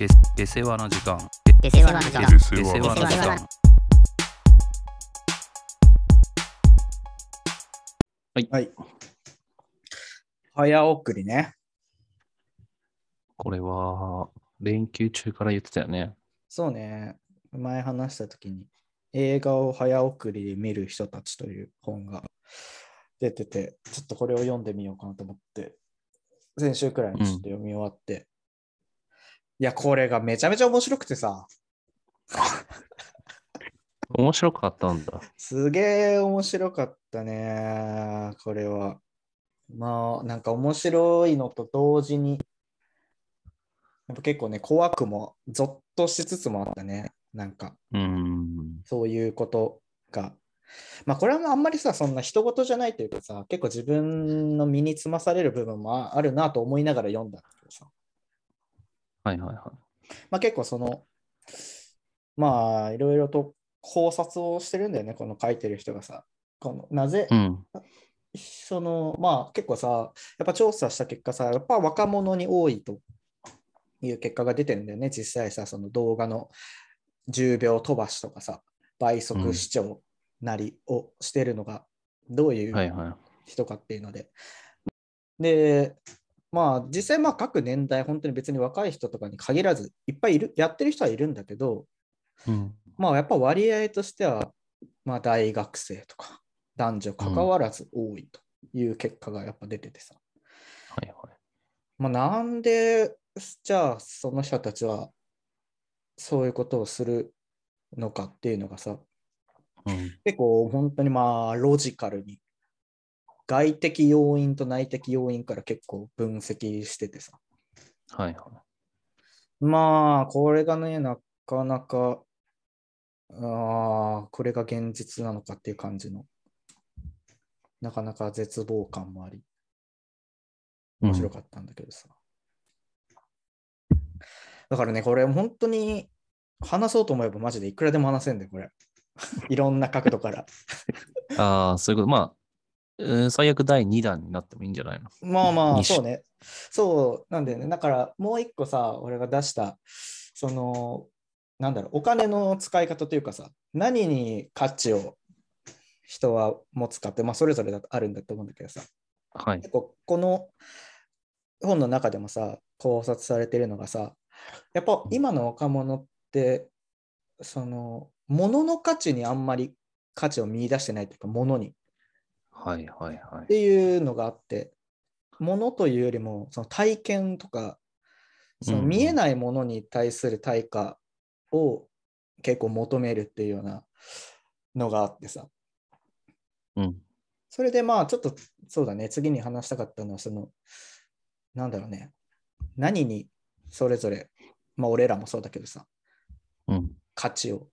で出世話の時間出世話の時間出世話の時出世話間はい。早送りね。これは連休中から言ってたよねそうね。前話したときに、映画を早送りで見る人たちという本が出てて、ちょっとこれを読んでみようかなと思って、先週くらいにちょっと読み終わって、いや、これがめちゃめちゃ面白くてさ、面白かったんだすげえ面白かったね、これは。まあ、なんか面白いのと同時に、やっぱ結構ね、怖くも、ゾッとしつつもあったね。なんか、うーんそういうことが。まあ、これはあんまりさ、そんな人事じゃないというかさ、結構自分の身につまされる部分もあるなと思いながら読んだ。はいはいはいまあ、結構その、まあ、いろいろと考察をしてるんだよね、この書いてる人がさ。このなぜ、うんそのまあ結構さ、やっぱ調査した結果さ、やっぱ若者に多いという結果が出てるんだよね、実際さ、その動画の10秒飛ばしとかさ、倍速視聴なりをしてるのがどういうはいはい人かっていうので。で、まあ実際まあ各年代、本当に別に若い人とかに限らず、いっぱいいる、やってる人はいるんだけど、うん。まあやっぱ割合としては、まあ大学生とか男女関わらず多いという結果がやっぱ出ててさ。はいはい。まあなんで、じゃあその人たちはそういうことをするのかっていうのがさ、うん。結構本当にまあロジカルに外的要因と内的要因から結構分析しててさ。はいはまあこれがね、なかなか、あーこれが現実なのかっていう感じの、なかなか絶望感もあり、い面白かったんだけどさ。だからね、これ本当に話そうと思えばマジでいくらでも話せんだよ、これ。いろんな角度から。ああそういうことまあえー最悪第2弾になってもいいんじゃないの？まあまあ、そうね。そうなんだよね。だからもう一個さ、俺が出した、その、なんだろう、お金の使い方というかさ、何に価値を人は持つかって、まあそれぞれだとあるんだと思うんだけどさ、はい結構この本の中でもさ、考察されてるのがさ、やっぱ今の若者って、その、物の価値にあんまり価値を見出してないというか、物に。はいはいはい。っていうのがあって、ものというよりも、その体験とか、そのうん。見えないものに対する対価を結構求めるっていうようなのがあってさ。うん。それでまあちょっとそうだね、次に話したかったのは、その、なんだろうね、何にそれぞれ、まあ俺らもそうだけどさ、うん。価値を、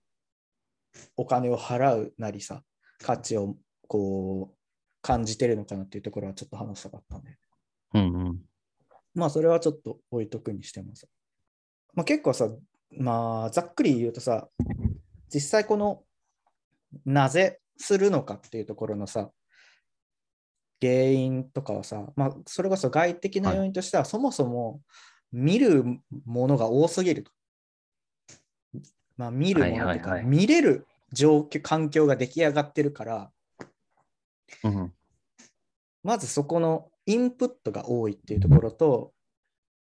お金を払うなりさ、価値をこう感じてるのかなっていうところはちょっと話したかったんで。うんうんまあそれはちょっと置いとくにしてもさ。まあ結構さ、まあざっくり言うとさ、実際このなぜするのかっていうところのさ、原因とかはさ、まあそれこそ外的な要因としては、そもそも見るものが多すぎると。まあ見るものとか、はいはいはい見れる状況、環境が出来上がってるから、うんまずそこのインプットが多いっていうところと、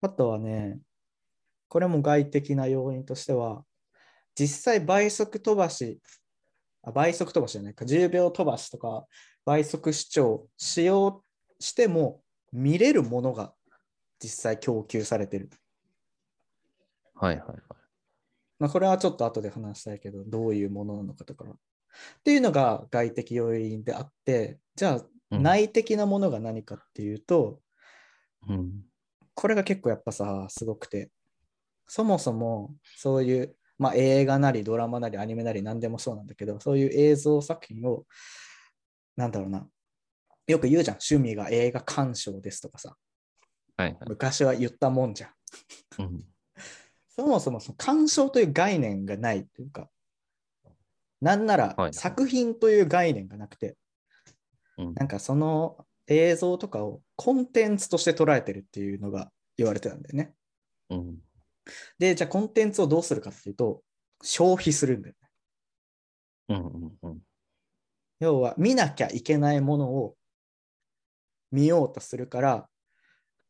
あとはね、これも外的な要因としては、実際倍速飛ばし、あ倍速飛ばしじゃないか、10秒飛ばしとか倍速視聴しようしても見れるものが実際供給されてる。はいはいはいまあ、これはちょっと後で話したいけど、どういうものなのかとか。っていうのが外的要因であって、じゃあうん内的なものが何かっていうと、うん。これが結構やっぱさ、すごくて、そもそもそういう、まあ、映画なりドラマなりアニメなり何でもそうなんだけど、そういう映像作品を、なんだろうな、よく言うじゃん、趣味が映画鑑賞ですとかさ、はいはい。昔は言ったもんじゃん。うん。そもそもその鑑賞という概念がないというか、なんならはい。作品という概念がなくて、うんなんかその映像とかをコンテンツとして捉えてるっていうのが言われてたんだよね。うんで、じゃあコンテンツをどうするかっていうと、消費するんだよね。うんうんうん。要は、見なきゃいけないものを見ようとするから、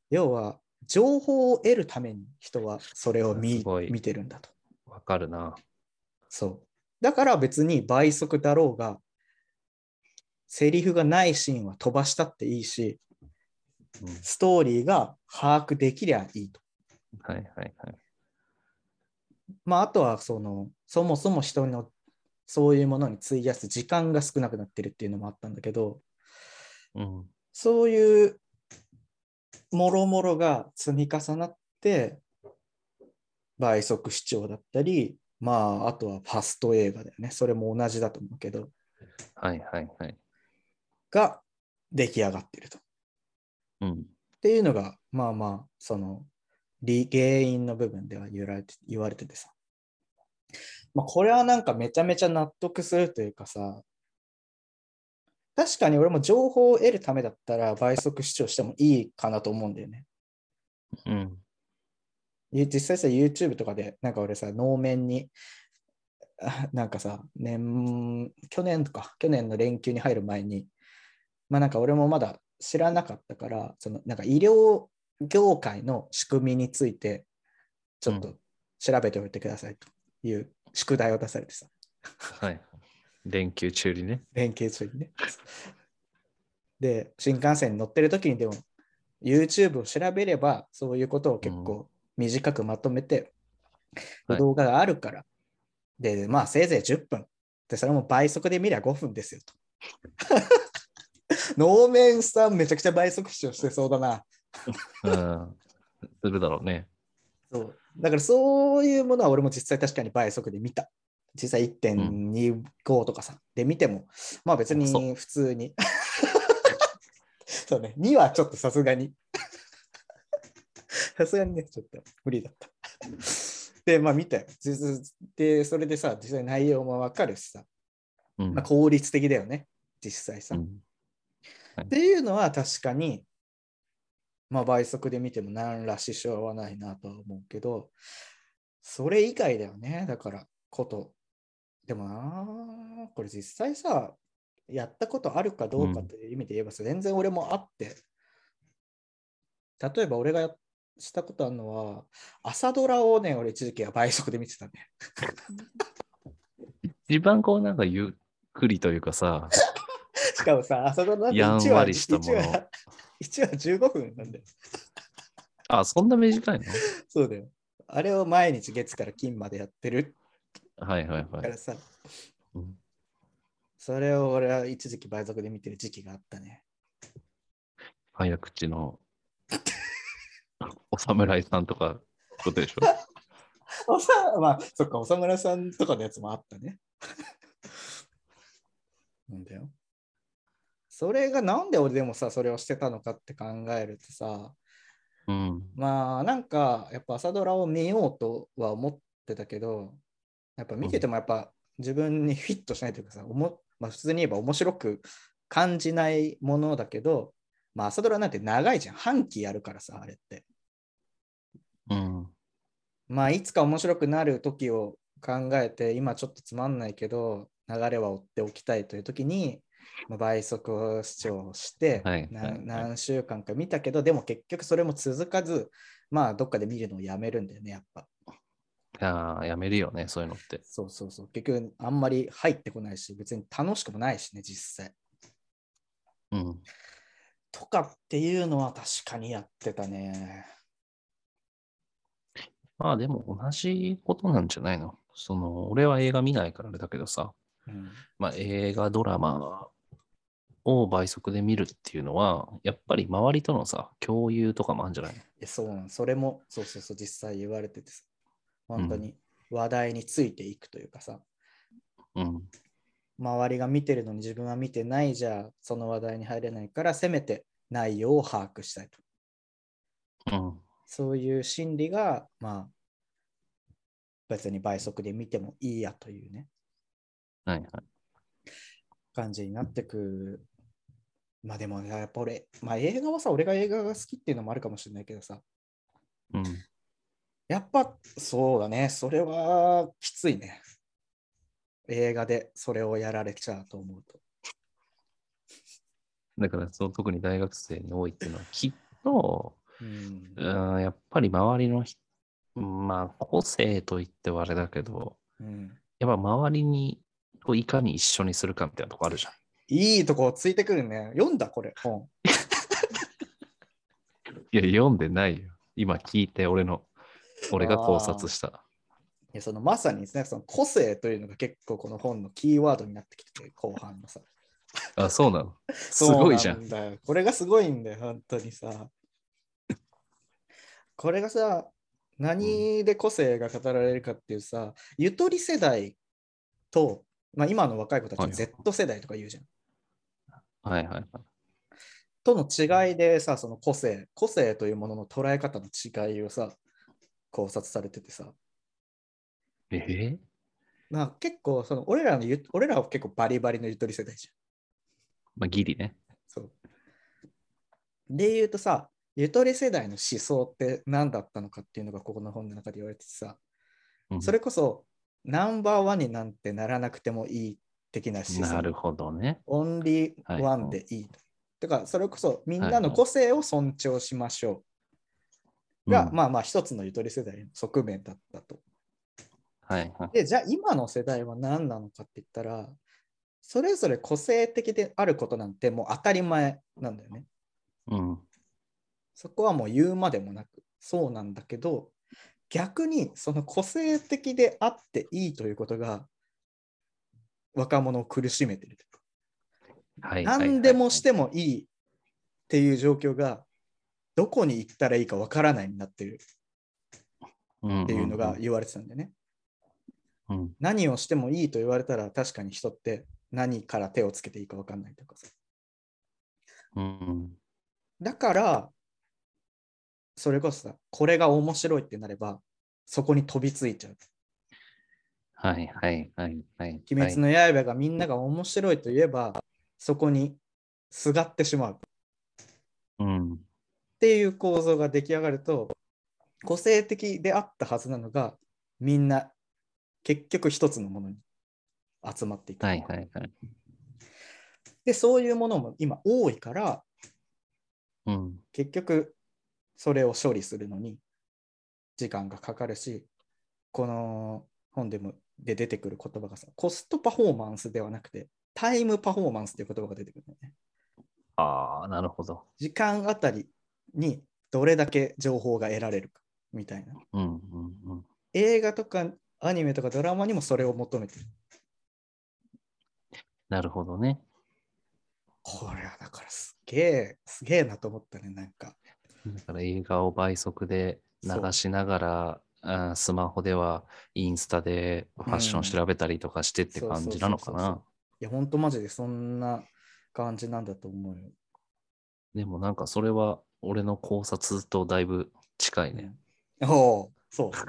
要は、情報を得るために人はそれを見見てるんだと。わかるな。そう。だから別に倍速だろうが、セリフがないシーンは飛ばしたっていいし、うん、ストーリーが把握できりゃいいと。はいはいはい。まあ、あとはその、そもそも人のそういうものに費やす時間が少なくなってるっていうのもあったんだけど、うん。そういうもろもろが積み重なって、倍速視聴だったり、まあ、あとはファスト映画だよね。それも同じだと思うけど、はいはいはい。が出来上がってると。うん。っていうのが、まあまあ、その、理原因の部分では言われて言われててさ。まあ、これはなんかめちゃめちゃ納得するというかさ、確かに俺も情報を得るためだったら倍速視聴してもいいかなと思うんだよね。うん。ゆ実際さ、YouTube とかで、なんか俺さ、能面に、あ なんかさ、年、去年とか、去年の連休に入る前に、まあなんか俺もまだ知らなかったから、そのなんか医療業界の仕組みについて、ちょっうと調べておいてくださいという宿題を出されてさ、はい。連休中にね。連休中にね。で、新幹線に乗ってる時にでも、YouTube を調べれば、そういうことを結構短くまとめて、はい動画があるから。で、まあ、せいぜい10分。で、それも倍速で見りゃ5分ですよと。能面さんめちゃくちゃ倍速視聴してそうだな。うん。するだろうね。そう。だからそういうものは俺も実際確かに倍速で見た。実際1.25とかさ、で見ても、まあ別そに普通に。そうね、2はちょっとさすがに。さすがにね、ちょっと無理だった。で、まあ見たよ。実で、それでさ、実際内容もわかるしさ、うんまあ、効率的だよね、実際さ。うんっていうのは確かに、まあ倍速で見ても何ら支障はないなとは思うけど、それ以外だよね、だからこと。でもな、これ実際さ、やったことあるかどうかという意味で言えばさ、全然俺もあって、例えば俺がやしたことあるのは、朝ドラをね、俺一時期は倍速で見てたね。一番こうなんかゆっくりというかさ、しかもさ、朝ドラなんてやん1話わりしたもの1話1話15分なんだよ。あ、そんな短いの？そうだよ。あれを毎日月から金までやってるはいはいはい。からさ、うんそれを俺は一時期倍速で見てる時期があったね。早口の お侍さんとかことでしょ？おさまあ、そっか、お侍さんとかのやつもあったね。なんだよ。それがなんで俺でもさ、それをしてたのかって考えるとさ、うん。まあなんかやっぱ朝ドラを見ようとは思ってたけど、やっぱ見ててもやっぱ自分にフィットしないというかさ、おもまあ、普通に言えば面白く感じないものだけど、まあ朝ドラなんて長いじゃん。半期やるからさ、あれって。うん。まあいつか面白くなる時を考えて、今ちょっとつまんないけど、流れは追っておきたいという時に、まあ、倍速視聴して、はい何週間か見たけど、でも結局それも続かず、まあどっかで見るのをやめるんだよね、やっぱ。いやーやめるよね、そういうのって。そうそうそう。結局あんまり入ってこないし、別に楽しくもないしね、実際。うん。とかっていうのは確かにやってたね。まあでも同じことなんじゃないの？その、俺は映画見ないからあれだけどさ、うん、まあ映画、ドラマを倍速で見るっていうのは、やっぱり周りとのさ、共有とかもあるんじゃない？のえそうなんそれも、そうそうそう、実際言われててさ、本当に話題についていくというかさ、うん。周りが見てるのに自分は見てないじゃ、その話題に入れないから、せめて内容を把握したいと。うん。そういう心理が、まあ、別に倍速で見てもいいやというね、はいはい。感じになってく。まあでも、やっぱ俺、まあ映画はさ、俺が映画が好きっていうのもあるかもしれないけどさ、うん。やっぱそうだね。それはきついね。映画でそれをやられちゃうと思うと。だからそう特に大学生に多いっていうのはきっと、うんうん、やっぱり周りの人、まあ個性といってはあれだけど、うん、やっぱ周りにをいかに一緒にするかみたいなとこあるじゃん。いいとこついてくるね。読んだこれ、本。いや、読んでないよ。今聞いて、俺の、俺が考察した。いやそのまさにですね、その個性というのが結構この本のキーワードになってきてて、後半のさ。あ、そうなの？すごいじゃん。んこれがすごいんだよ、本当にさ。これがさ、何で個性が語られるかっていうさ、ゆとり世代と、まあ、今の若い子たちははい Z 世代とか言うじゃん。はいはいはい。との違いでさ、その個性、個性というものの捉え方の違いをさ、考察されててさ、えーまあ、結構その俺らのゆ、俺らは結構バリバリのゆとり世代じゃん。まあ、ギリね。そう。で言うとさ、ゆとり世代の思想って何だったのかっていうのがここの本の中で言われててさ、うんそれこそナンバーワンになんてならなくてもいい的な思想。なるほどね。オンリーワンでいいと。てか、それこそみんなの個性を尊重しましょう。が、うんまあまあ一つのゆとり世代の側面だったと。はいはい。で、じゃあ今の世代は何なのかって言ったら、それぞれ個性的であることなんてもう当たり前なんだよね。うん。そこはもう言うまでもなく、そうなんだけど、逆にその個性的であっていいということが若者を苦しめてる。はい何でもしてもいいっていう状況がどこに行ったらいいかわからないになってるっていうのが言われてたんだよね。うんうん何をしてもいいと言われたら確かに人って何から手をつけていいかわかんないとかさ。うんうんだから、それこそさ、これが面白いってなれば、そこに飛びついちゃう。はいはいはいはい。鬼滅の刃がみんなが面白いと言えば、そこにすがってしまう。うん。っていう構造が出来上がると個性的であったはずなのがみんな結局一つのものに集まっていく。はいはいはい。でそういうものも今多いからうん。結局それを処理するのに時間がかかるしこの本でもで出てくる言葉がさコストパフォーマンスではなくてタイムパフォーマンスっていう言葉が出てくるんだよね。ああ、なるほど。時間あたりにどれだけ情報が得られるかみたいな。うんうんうん。映画とかアニメとかドラマにもそれを求めてる。なるほどね。これはだからすげえ、すげえなと思ったね、なんか。だから映画を倍速で流しながら、スマホではインスタでファッション調べたりとかしてって感じなのかな。いや、ほんとマジでそんな感じなんだと思うよ。でもなんかそれは俺の考察とだいぶ近いね。おお、そう。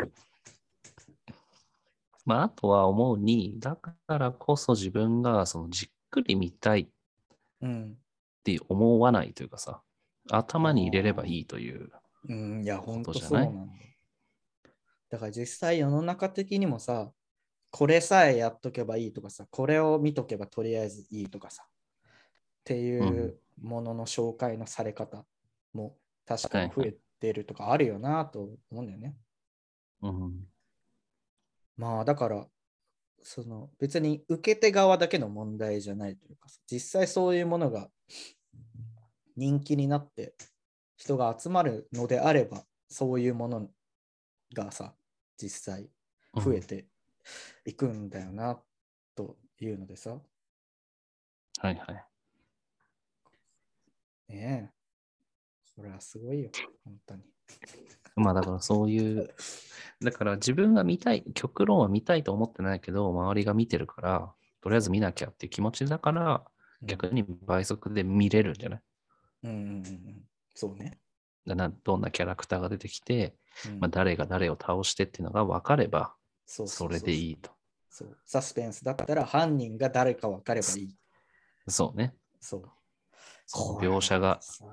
まああとは思うに、だからこそ自分がそのじっくり見たいっうん。て思わないというかさ、頭に入れればいいという。うん、いや、ほんとことじゃない？そうなんだ。だから実際世の中的にもさ、これさえやっとけばいいとかさ、これを見とけばとりあえずいいとかさ、っていうものの紹介のされ方も確かに増えてるとかあるよなと思うんだよね。うん。まあだから、その別に受け手側だけの問題じゃないというかさ、実際そういうものが人気になって人が集まるのであれば、そういうものがさ、実際増えていくんだよなというのでさ、はいはい。ねえ、これはすごいよ、本当に。まあだからそういう、だから自分が見たい、極論は見たいと思ってないけど、周りが見てるから、とりあえず見なきゃっていう気持ちだから、逆に倍速で見れるんじゃない？うんうんうんうん、そうね。だなどんなキャラクターが出てきて、うんまあ、誰が誰を倒してっていうのが分かれば、それでいいと。そうサスペンスだったら犯人が誰か分かればいい。そうね。そう。描写がさ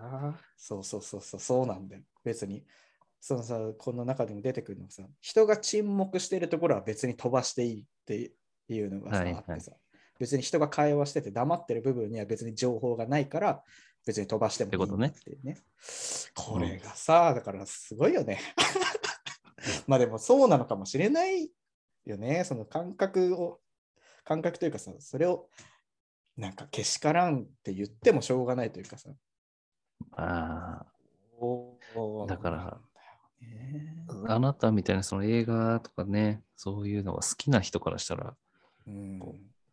そうそうそうそう、そうなんだよ。別にそのさ、この中でも出てくるのがさ、人が沈黙してるところは別に飛ばしていいっていうのがさ、はいはいあってさ、別に人が会話してて黙ってる部分には別に情報がないから、別に飛ばしてもいいっていうね。これがさ、だからすごいよね。まあでもそうなのかもしれないよね。その感覚を、感覚というかさ、それをなんかけしからんって言ってもしょうがないというかさ。あだからねあ、あなたみたいなその映画とかね、そういうのが好きな人からしたら、うん、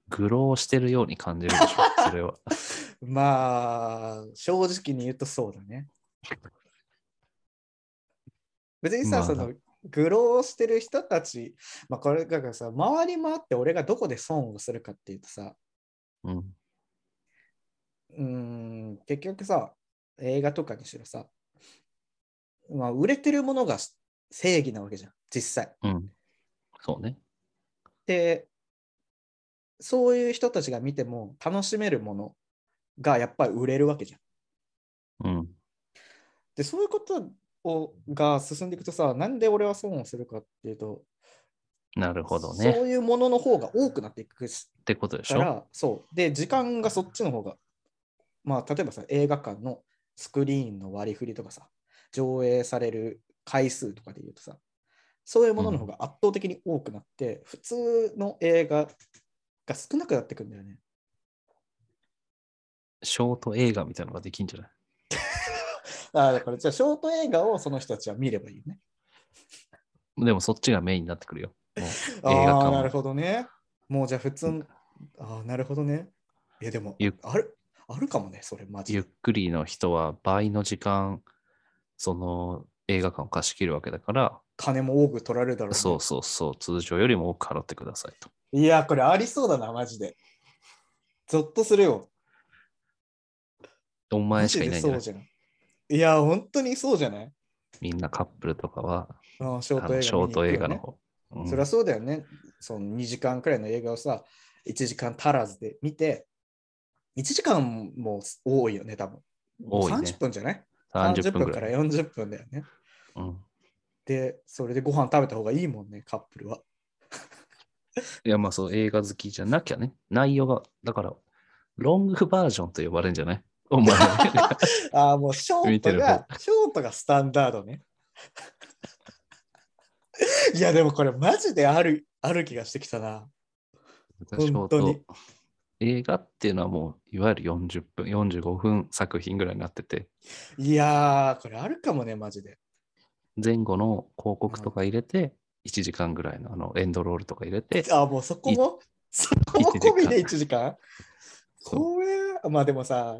愚弄してるように感じるでしょ、それは。まあ、正直に言うとそうだね。別にさ、まあその、愚弄してる人たち、まあ、これだからさ、回り回って俺がどこで損をするかっていうとさ、うん。うーん、結局さ、映画とかにしろさ、まあ、売れてるものが正義なわけじゃん、実際。うん。そうね。で、そういう人たちが見ても楽しめるものがやっぱり売れるわけじゃん。うん。で、そういうことをが進んでいくとさ、なんで俺は損をするかっていうと、なるほどそね。ういうものの方が多くなっていくってことでしょ？から、そう。で、時間がそっちの方が、まあ、例えばさ、映画館のスクリーンの割り振りとかさ、上映される回数とかで言うとさ、そういうものの方が圧倒的に多くなって、普通の映画が少なくなってくんだよね。ショート映画みたいなのができんじゃない？ああ、だからじゃあ、ショート映画をその人たちは見ればいいよね。でもそっちがメインになってくるよ。ああ、なるほどね。もうじゃあ、普通、ああ、なるほどね。いや、でもゆ、ある、あるかもね、それ、マジゆっで。くりの人は倍の時間、その映画館を貸し切るわけだから、金も多く取られるだろうね。そうそうそう、通常よりも多く払ってくださいと。いや、これありそうだな、マジで。ゾッとするよ。お前しかいないんじゃない？じゃん。いや、本当にそうじゃない？みんなカップルとかは、あショーあト映画のショート映画の方。うんそりゃそうだよね。その2時間くらいの映画をさ、1時間足らずで見て、1時間も多いよね、多分。多いね30分じゃない？30 ?30 分ぐい。分からら40分だよね。うんで、それでご飯食べた方がいいもんね、カップルは。いや、まあそう、映画好きじゃなきゃね。内容が、だから、ロングバージョンと呼ばれるんじゃない？お前。ああ、もうショートが、ショートがスタンダードね。いや、でもこれマジである、ある気がしてきたな。本当にト映画っていうのはもう、いわゆる40分、45分作品ぐらいになってて、いやー、これあるかもね、マジで。前後の広告とか入れて、1時間ぐらいのあのエンドロールとか入れて、あ、もうそこも、そこも込みで1時間これ、まあでもさ、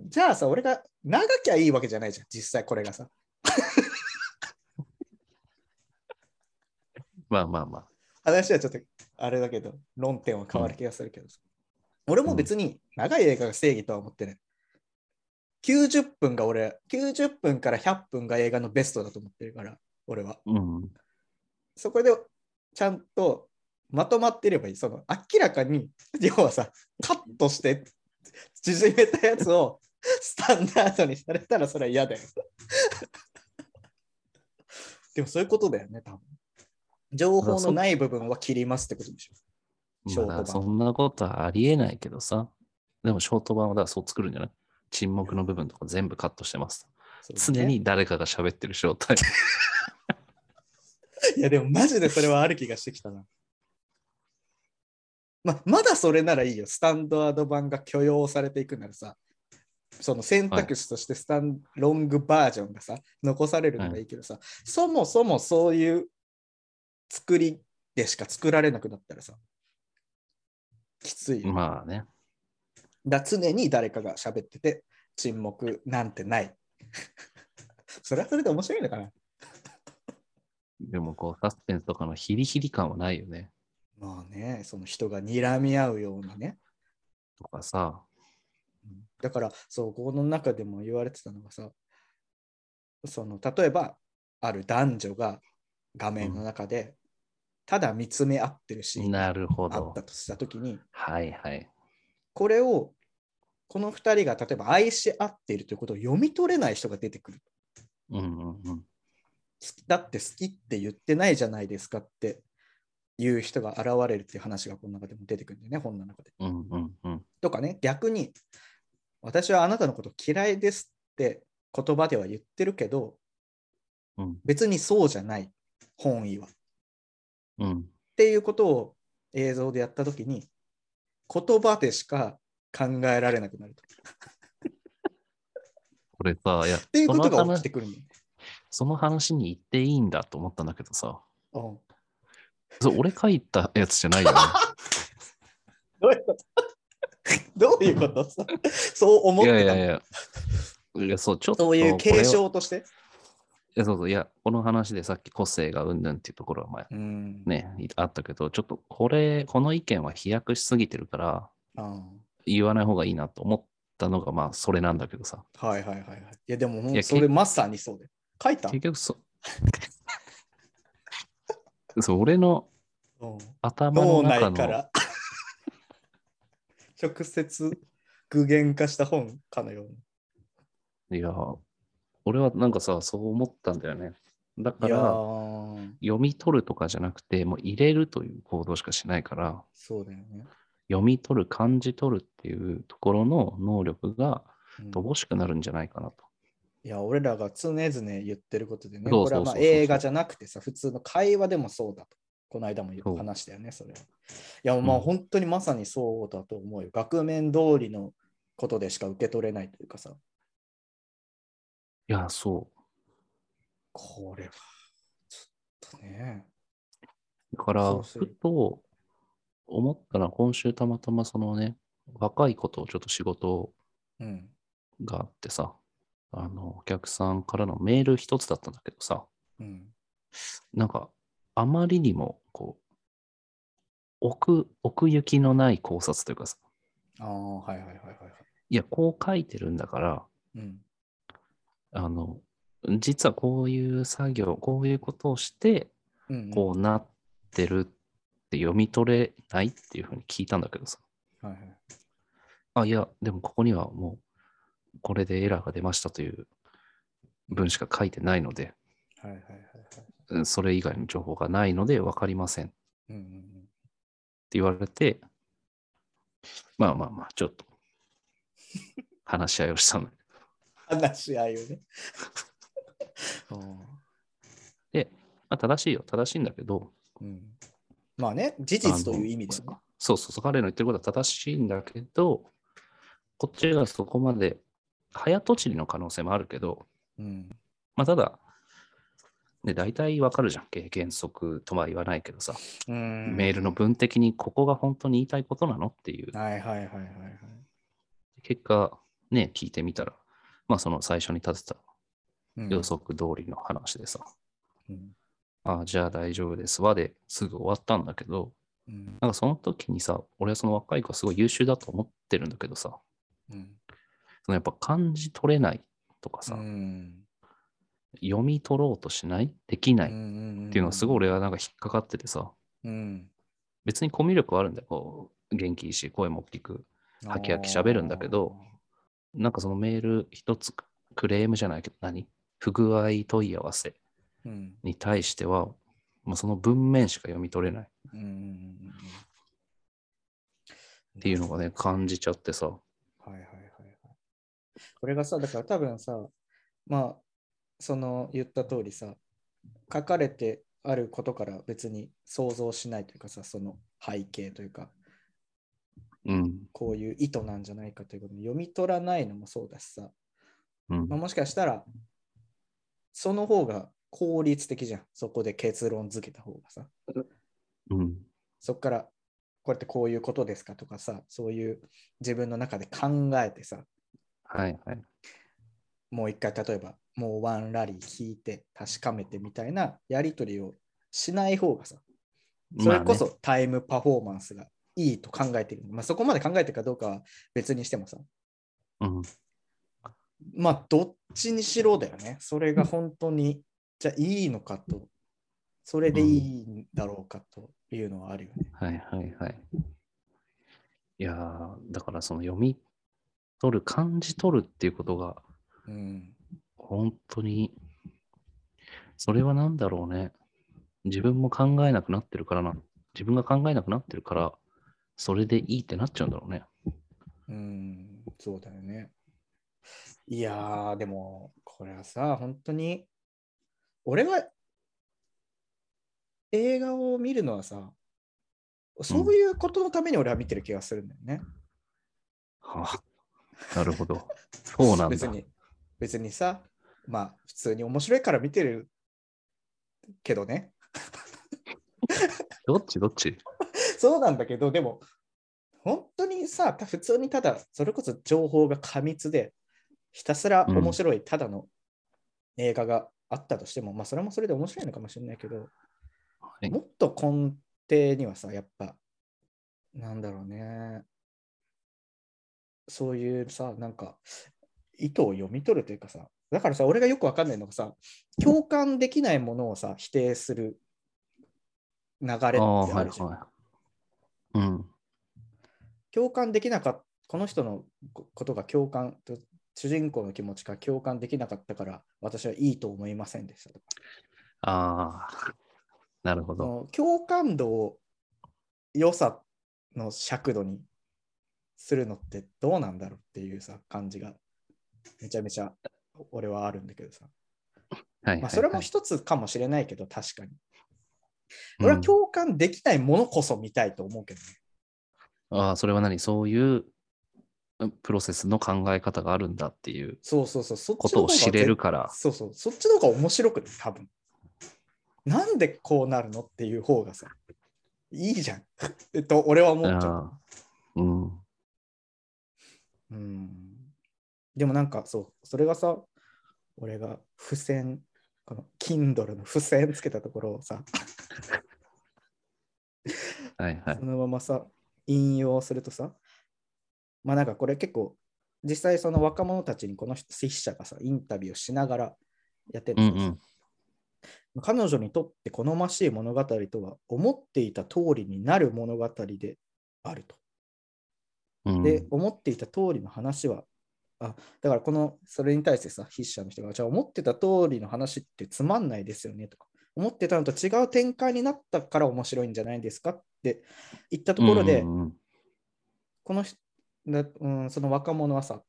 じゃあさ、俺が長きゃいいわけじゃないじゃん、実際これがさ。まあまあまあ。話はちょっとあれだけど、論点は変わる気がするけどさ。俺も別に長い映画が正義とは思ってない。90分が俺、90分から100分が映画のベストだと思ってるから、俺は。うん。そこでちゃんとまとまってればいい。その明らかに、要はさ、カットして縮めたやつを スタンダードにされたらそれは嫌だよ。でもそういうことだよね、多分。情報のない部分は切りますってことでしょ。そんなことはありえないけどさ。でもショート版はだそう作るんじゃない？沈黙の部分とか全部カットしてます。そうだね常に誰かが喋ってる状態。いや、でもマジでそれはある気がしてきたな。ままだそれならいいよ。スタンダード版が許容されていくならさ、その選択肢としてスタン、ロングバージョンがさ、残されるのがいいけどさ、そもそもそういう作りでしか作られなくなったらさ、きついよ。まあね。だ常に誰かが喋ってて、沈黙なんてない。それはそれで面白いのかなでもこう、サスペンスとかのヒリヒリ感はないよね。まあね、その人が睨み合うようなね。とかさ。だから、そう、この中でも言われてたのがさ、その例えば、ある男女が画面の中で、ただ見つめ合ってるシーンがあった。としたときに、はいはい。これを、この2人が例えば愛し合っているということを読み取れない人が出てくる。うんうんうん。きだって好きって言ってないじゃないですかっていう人が現れるっていう話がこの中でも出てくるんだよね、本の中で。うんうんうん。とかね、逆に、私はあなたのこと嫌いですって言葉では言ってるけど、うん別にそうじゃない、本意は。っうん。ていうことを映像でやったときに、言葉でしか考えられなくなると。これさ、いや、っていうことがその話起きてくるんだよね。その話に行っていいんだと思ったんだけどさ、うんそう俺書いたやつじゃないよね。どういうこと どういうこと？さ そう思っいてたの？やいやいや。いや、そう、ちょっと。そういう継承として？いや、そうそう、いや、この話でさっき個性がうんぬんっていうところは、まあ、うん。ね、あったけど、ちょっとこれ、この意見は飛躍しすぎてるから、あ言わない方がいいなと思ったのが、まあ、それなんだけどさ。あはいはいはいはい。いやでももそれまさにそうで。書いた？結局そ、そう、俺のうん頭脳の中の、内から直接具現化した本かのよういや、俺はなんかさ、そう思ったんだよね。だから、ー読み取るとかじゃなくて、もう入れるという行動しかしないから、そうだよね。読み取る、感じ取るっていうところの能力がうん乏しくなるんじゃないかなと。いや、俺らが常々言ってることでね、これはまあ映画じゃなくてさ、普通の会話でもそうだと。この間もそう話したよね、それは。いや、まあうん本当にまさにそうだと思うよ。額面通りのことでしか受け取れないというかさ、いや、そう。これは、ちょっとね。だから、ふと思ったら、今週たまたまそのね、若い子とちょっと仕事うん。があってさ、あの、お客さんからのメール一つだったんだけどさ、うん。なんか、あまりにも、こう、奥、奥行きのない考察というかさ、ああ、はいはいはいはいはい。いや、こう書いてるんだから、うん。あの、実はこういう作業、こういうことをして、こうなってるって読み取れないっていうふうに聞いたんだけどさ、はいはい。あ、いや、でもここにはもう、これでエラーが出ましたという文しか書いてないので、はいはいはいそれ以外の情報がないので分かりませんって。言われて、まあまあまあ、ちょっと話し合いをしたの。話し合いをね。で、まあ、正しいよ、正しいんだけど、うん、まあね、事実という意味で、ね。あのそうそうそう、彼の言ってることは正しいんだけど、こっちがそこまで早とちりの可能性もあるけど、うん。まあ、ただ、ね、大体わかるじゃん。経験則とは言わないけどさ、うん。メールの文的にここが本当に言いたいことなのっていう。はいはいはいはいはい。結果、ね、聞いてみたら、まあその最初に立てたうん。予測通りの話でさ、うん。ああ、じゃあ大丈夫ですわ。ですぐ終わったんだけど、うん。なんかその時にさ、俺はその若い子はすごい優秀だと思ってるんだけどさ、うん。そのやっぱ感じ取れないとかさ、うん読み取ろうとしない？できない。っってていうのはすごい俺はなんか引っかかっててさ、うん、別にコミュ力はあるんだよ。こう元気いいし、声も大きく。はきはき喋るんだけどなんかそのメール一つクレームじゃないけど何？不具合問い合わせに対しては、まあ、その文面しか読み取れない。っうんうんうんうん。ていうのがね、感じちゃってさ。はいはいはいはい。これがさ、だから多分さ、まあ、その言った通りさ、書かれてあることから別に想像しないというかさ、その背景というか、うん。こういう意図なんじゃないかということを読み取らないのもそうだしさ、うんまあ、もしかしたら、その方が効率的じゃん。そこで結論付けた方がさ。うん。そこから、これってこういうことですかとかさ、そういう自分の中で考えてさ、はいはい。もう一回例えば、もうワンラリー聞いて確かめてみたいなやり取りをしない方がさ、それこまあそタイムパフォーマンスがいいと考えてる。まあそこまで考えてるかどうかは別にしてもさ、ね、うん。まあどっちにしろだよね。それが本当に、じゃあいいのかと、それでいいんだろうかというのはあるよね。はいはいはい。いやーだからその読み取る、感じ取るっていうことが、うん。本当にそれは何だろうね。自分も考えなくなってるからな。自分が考えなくなってるから、それでいいってなっちゃうんだろうね。うん、そうだよね。いやー、でも、これはさ、本当に、俺は映画を見るのはさ、そういうことのために俺は見てる気がするんだよね。はあ、なるほど。そうなんだ。別に、別にさ、まあ、普通に面白いから見てるけどね。どっち？どっち？そうなんだけど、でも、本当にさ、た普通にただ、それこそ情報が過密で、ひたすら面白い、ただの映画があったとしても、まあ、それもそれで面白いのかもしれないけど、はい。もっと根底にはさ、やっぱ、なんだろうね、そういうさ、なんか、意図を読み取るというかさ、だからさ、俺がよくわかんないのがさ、共感できないものをさ、否定する流れってあるじゃん。はい。うん。共感できなかった、この人のこことが共感、主人公の気持ちが共感できなかったから、私はいいと思いませんでしたとか。ああ、なるほど。共感度を良さの尺度にするのってどうなんだろうっていうさ、感じがめちゃめちゃ俺はあるんだけどさ。はいはいはいまあ、それも一つかもしれないけど、確かに。うん俺は共感できないものこそ見たいと思うけどね。ああ、それは何？そういううんプロセスの考え方があるんだっていうそうそうそう。そっことを知れるから。そうそう、そっちの方が面白くて、多分。なんでこうなるのっていう方がさ、いいじゃん。えっと、俺は思っちゃう。うん。うん。でもなんかそう、それがさ、俺が付箋、この Kindle の付箋つけたところをさ、はいはいそ。のままさ、引用するとさ、まあなんかこれ結構、実際その若者たちにこの人筆者がさ、インタビューをしながらやってるうんんですようん。彼女にとって好ましい物語とは思っていた通りになる物語であると。うん、で、思っていた通りの話は、あだからこのそれに対してさ、筆者の人が、じゃあ思ってた通りの話ってつまんないですよねとか、思ってたのと違う展開になったから面白いんじゃないですかって言ったところで、うんうんうんこの人うん、その若者はさ、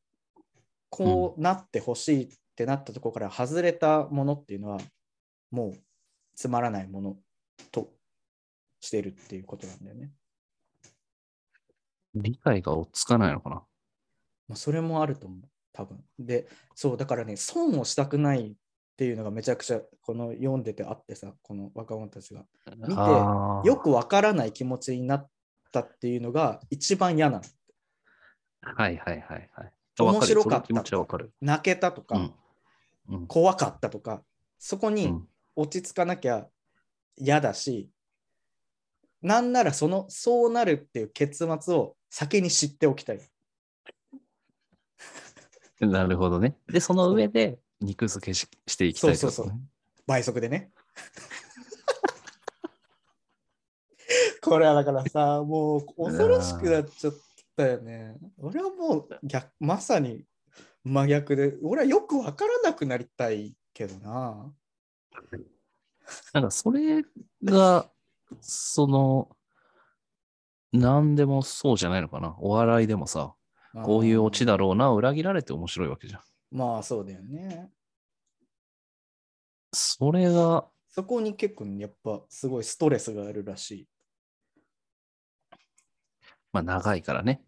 こうなってほしいってなったところから外れたものっていうのは、もうつまらないものとしてるっていうことなんだよね。理解が追っつかないのかな。まあ、それもあると思う、多分。で、そう、だからね、損をしたくないっていうのがめちゃくちゃこの読んでてあってさ、この若者たちが。見てよくわからない気持ちになったっていうのが一番嫌なの。はいはいはいはい。面白かったわるその気持ちはわかる。泣けたとか、うん。うん。怖かったとか、そこにうん落ち着かなきゃ嫌だし、なんならそのそうなるっていう結末を先に知っておきたい。なるほどね。で、その上で肉付けししていきたいってことねそうそう倍速でね。これはだからさ、もう恐ろしくなっちゃったよね。俺はもう逆まさに真逆で、俺はよくわからなくなりたいけどな。なんかそれが、その、何でもそうじゃないのかな。お笑いでもさ、こういうオチだ。だろうな、裏切られて面白いわけじゃん。まあそうだよね。それが、そこに結構やっぱすごいストレスがあるらしい。まあ長いからね、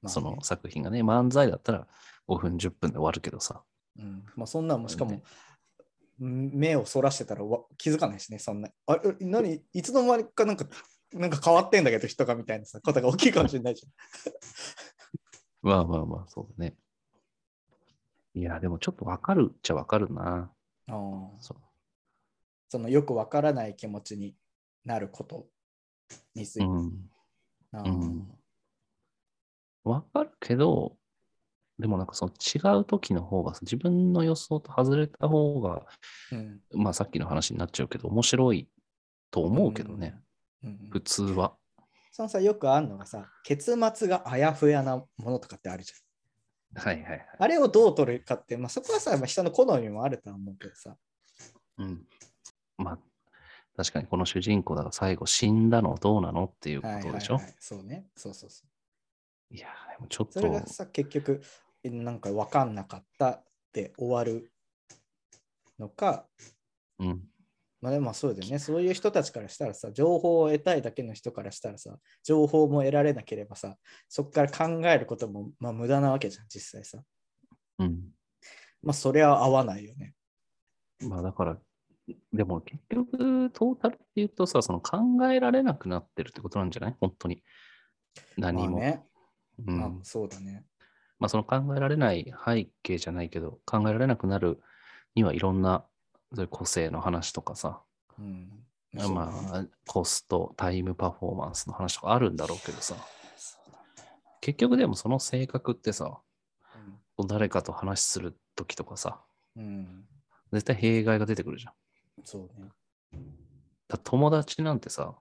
まあねその作品がね、漫才だったら5分、10分で終わるけどさ。うんまあ、そんなんもしかも目をそらしてたらわ気づかないしね、そんな。あれ何？いつの間にかなんかなんか変わってんだけど、人がみたいなさことが起きるかもしれないじまあまあまあ、そうだね。いや、でもちょっとわかるっちゃわかるな。あーそうそのよくわからない気持ちになることについて。うん。あーうんわかるけど、でもなんかその違う時の方が、自分の予想と外れた方が、うんまあさっきの話になっちゃうけど、面白いと思うけどね、うんうん普通は。そのさ、よくあるのがさ、結末があやふやなものとかってあるじゃん。はいはいはい。あれをどう取るかって、まあ、そこはさ、まあ、人の好みもあるとは思うけどさ、うん。まあ、確かにこの主人公だから最後死んだのどうなのっていうこはいとでしょ、いはいはい、そうね。そうそうそう。やー、でもちょっとそれ、がさ、結局、えなんか分かんなかったって終わるのか、うん。まあでもまあそうだよね。そういう人たちからしたらさ、情報を得たいだけの人からしたらさ、情報も得られなければさ、そこから考えることもまあ無駄なわけじゃん、実際さ。うん。まあそれは合わないよね。まあだから、でも結局、トータルって言うとさ、その考えられなくなってるってことなんじゃない？本当に。何も。まあね。うんまあそうだね。まあその考えられない背景じゃないけど、考えられなくなるにはいろんなそういう個性の話とかさ、うん。まあコスト、タイムパフォーマンスの話とかあるんだろうけどさ、結局でもその性格ってさ、ね誰かと話するときとかさ、うん。うん。絶対弊害が出てくるじゃん。そうね。だ友達なんてさ、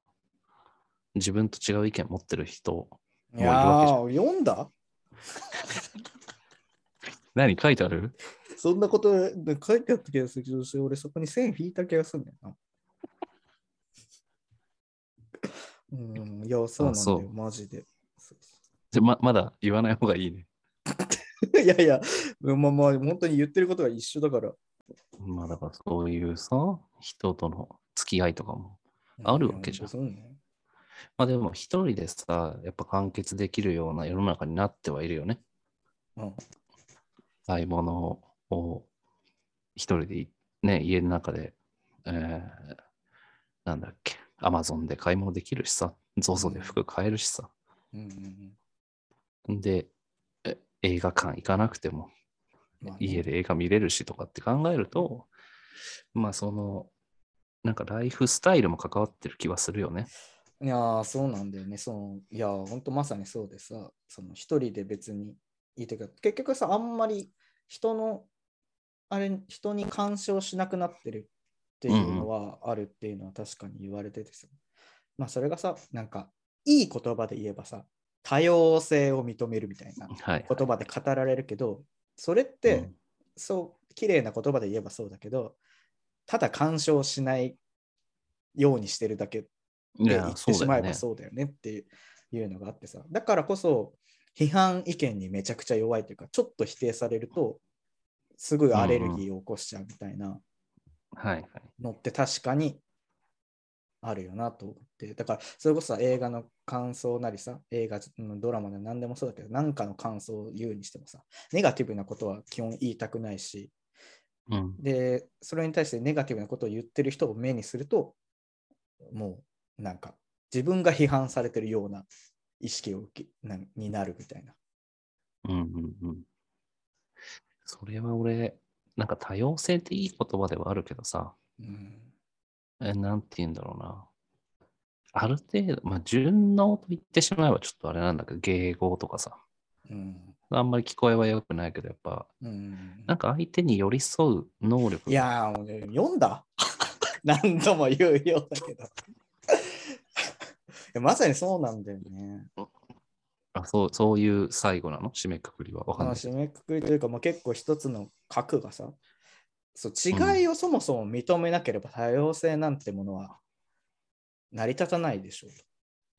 自分と違う意見持ってる人、いやー、読んだ？何？書いてある？そんなことで書いてあった気がするけど、俺そこに線引いた気がするんだよな。うん、いや、そうなんだよ、マジで。じゃままだ言わない方がいいね。いやいや、まあまあ、本当に言ってることが一緒だから。まあだからそういうさ、人との付き合いとかも。あるわけじゃんうそうね。まあでも一人でさ、やっぱ完結できるような世の中になってはいるよね。うん買い物を一人でいね、家の中で、えーなんだっけ、アマゾンで買い物できるしさ、ZOZO で服買えるしさ。うんうんうんで、え映画館行かなくてもまあね家で映画見れるしとかって考えると、まあその、なんかライフスタイルも関わってる気はするよね。いやー、そうなんだよね。そのいやー、本当まさにそうでさ、その一人で別にいいというか、結局さ、あんまり人の、あれ、人に干渉しなくなってるっていうのはあるっていうのは確かに言われててさ。まあ、それがさ、なんか、いい言葉で言えばさ、多様性を認めるみたいなはい。言葉で語られるけど、それって、うんそう、綺麗な言葉で言えばそうだけど、ただ干渉しないようにしてるだけいで言や、ってしまえばね。そうだよねっていうのがあってさ、だからこそ批判意見にめちゃくちゃ弱いというか、ちょっと否定されると、すぐアレルギーを起こしちゃうみたいなはいはい。のって確かにあるよなと思って、だからそれこそさ映画の感想なりさ、映画のドラマで何でもそうだけど、何かの感想を言うにしてもさ、ネガティブなことは基本言いたくないし、うん。で、それに対してネガティブなことを言ってる人を目にすると、もうなんか自分が批判されてるような意識を受けなになるみたいな。うんうんうん。それは俺、なんか多様性っていい言葉ではあるけどさ、うん、えなんて言うんだろうな。ある程度、まあ、順応と言ってしまえばちょっとあれなんだけど、迎合とかさ、うん。あんまり聞こえは良くないけど、やっぱ、うん。なんか相手に寄り添う能力。いやー、ね読んだ？何度も言うようだけど。まさにそうなんだよね。あそう、そういう最後なの？締めくくりはわかんない締めくくりというか、まあ、結構一つの核がさ、そう違いをそもそも認めなければ多様性なんてものは成り立たないでしょうと。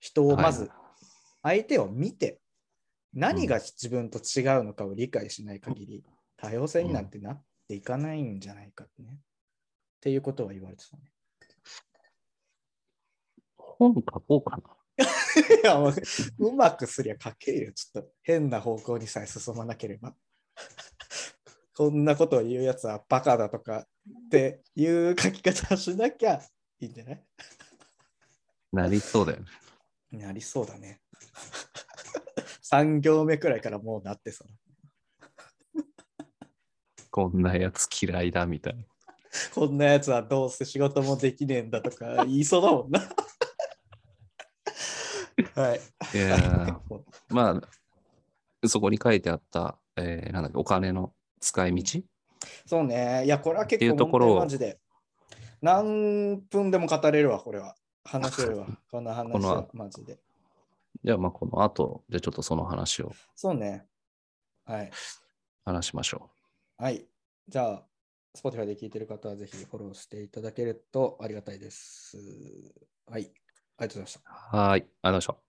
人をまずはい相手を見て、何が自分と違うのかを理解しない限り、多様性になんてなっていかないんじゃないかってね。っていうことは言われてたね。本書こうかな。いやもううまくすりゃ書けるよ。ちょっと変な方向にさえ進まなければ。こんなことを言うやつはバカだとかっていう書き方をしなきゃいいんじゃない？なりそうだよね。なりそうだね。3行目くらいからもうなってそう。こんなやつ嫌いだみたいな。こんなやつはどうせ仕事もできねえんだとか言いそうだもんな。はい。いやー まあ、そこに書いてあった、えーなんだっけ、お金の使い道？そうね。いや、これは結構ところマジで。何分でも語れるわ、これは。話せるわ。この話はマジで。じゃあ、まあ、この後、じゃあちょっとその話をそうね。はい。話しましょはい。じゃあ、Spotify で聞いてる方はぜひフォローしていただけるとありがたいです。はい。ありがとうございました。はい。ありがとうございました。